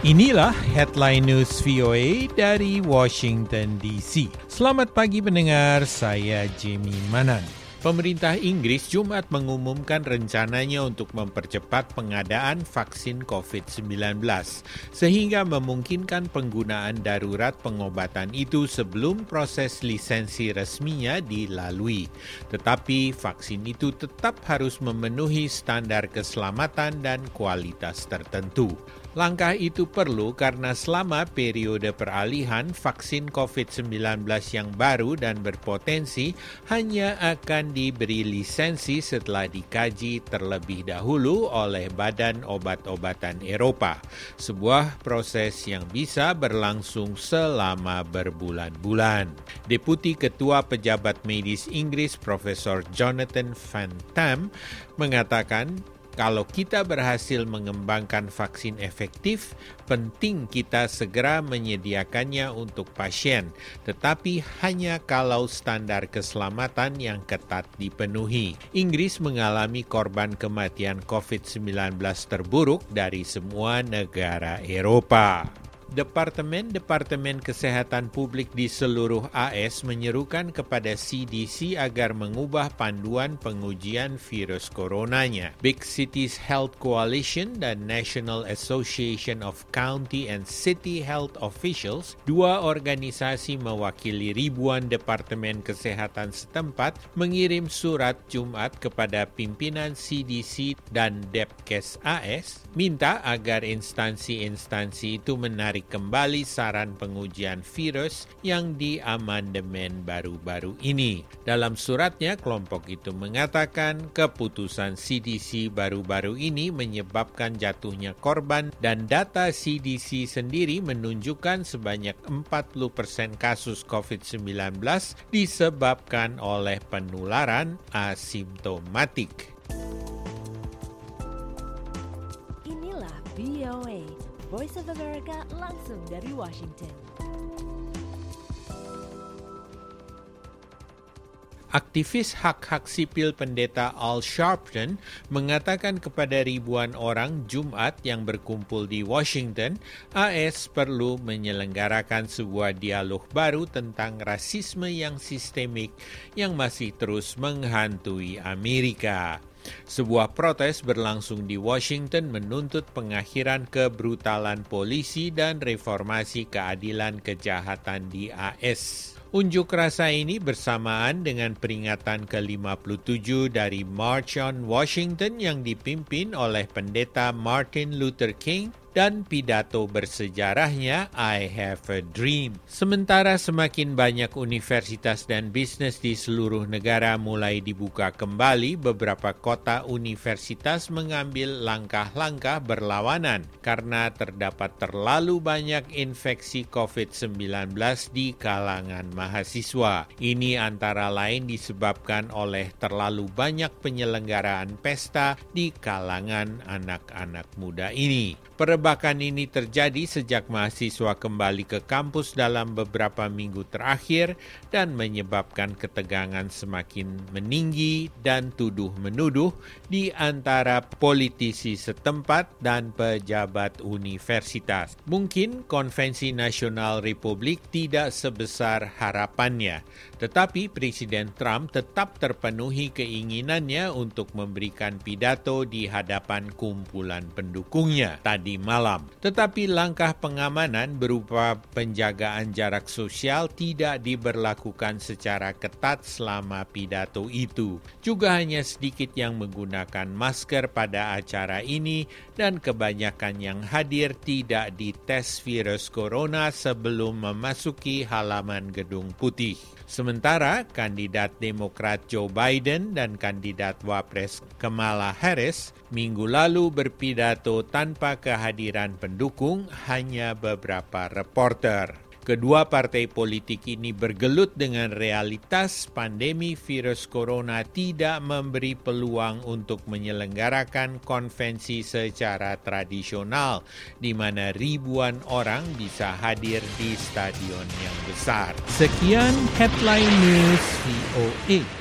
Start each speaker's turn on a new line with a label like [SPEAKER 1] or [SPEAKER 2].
[SPEAKER 1] Inilah headline news VOA dari Washington DC. Selamat pagi pendengar, saya Jamie Manan. Pemerintah Inggris Jumat mengumumkan rencananya untuk mempercepat pengadaan vaksin COVID-19 sehingga memungkinkan penggunaan darurat pengobatan itu sebelum proses lisensi resminya dilalui. Tetapi vaksin itu tetap harus memenuhi standar keselamatan dan kualitas tertentu. Langkah itu perlu karena selama periode peralihan vaksin COVID-19 yang baru dan berpotensi hanya akan diberi lisensi setelah dikaji terlebih dahulu oleh Badan Obat-obatan Eropa. Sebuah proses yang bisa berlangsung selama berbulan-bulan. Deputi Ketua Pejabat Medis Inggris Profesor Jonathan Van Tam mengatakan kalau kita berhasil mengembangkan vaksin efektif, penting kita segera menyediakannya untuk pasien, tetapi hanya kalau standar keselamatan yang ketat dipenuhi. Inggris mengalami korban kematian COVID-19 terburuk dari semua negara Eropa. Departemen-departemen kesehatan publik di seluruh AS menyerukan kepada CDC agar mengubah panduan pengujian virus coronanya. Big Cities Health Coalition dan National Association of County and City Health Officials, dua organisasi mewakili ribuan departemen kesehatan setempat, mengirim surat Jumat kepada pimpinan CDC dan Depkes AS, minta agar instansi-instansi itu menarik menarik kembali saran pengujian virus yang diamandemen baru-baru ini. Dalam suratnya, kelompok itu mengatakan keputusan CDC baru-baru ini menyebabkan jatuhnya korban dan data CDC sendiri menunjukkan sebanyak 40% kasus COVID-19 disebabkan oleh penularan asimptomatik.
[SPEAKER 2] Voice of America langsung dari Washington.
[SPEAKER 1] Aktivis hak-hak sipil pendeta Al Sharpton mengatakan kepada ribuan orang Jumat yang berkumpul di Washington, AS perlu menyelenggarakan sebuah dialog baru tentang rasisme yang sistemik yang masih terus menghantui Amerika. Sebuah protes berlangsung di Washington menuntut pengakhiran kebrutalan polisi dan reformasi keadilan kejahatan di AS. Unjuk rasa ini bersamaan dengan peringatan ke-57 dari March on Washington yang dipimpin oleh pendeta Martin Luther King dan pidato bersejarahnya I Have a Dream. Sementara semakin banyak universitas dan bisnis di seluruh negara mulai dibuka kembali, beberapa kota universitas mengambil langkah-langkah berlawanan karena terdapat terlalu banyak infeksi COVID-19 di kalangan mahasiswa. Ini antara lain disebabkan oleh terlalu banyak penyelenggaraan pesta di kalangan anak-anak muda ini. Perbakan ini terjadi sejak mahasiswa kembali ke kampus dalam beberapa minggu terakhir dan menyebabkan ketegangan semakin meninggi dan tuduh-menuduh di antara politisi setempat dan pejabat universitas. Mungkin Konvensi Nasional Republik tidak sebesar harapannya, tetapi Presiden Trump tetap terpenuhi keinginannya untuk memberikan pidato di hadapan kumpulan pendukungnya tadi tadi malam. Tetapi langkah pengamanan berupa penjagaan jarak sosial tidak diberlakukan secara ketat selama pidato itu. Juga hanya sedikit yang menggunakan masker pada acara ini dan kebanyakan yang hadir tidak dites virus corona sebelum memasuki halaman gedung putih. Sementara kandidat Demokrat Joe Biden dan kandidat Wapres Kamala Harris minggu lalu berpidato tanpa kehadiran pendukung hanya beberapa reporter. Kedua partai politik ini bergelut dengan realitas pandemi virus corona tidak memberi peluang untuk menyelenggarakan konvensi secara tradisional di mana ribuan orang bisa hadir di stadion yang besar. Sekian headline news VOA.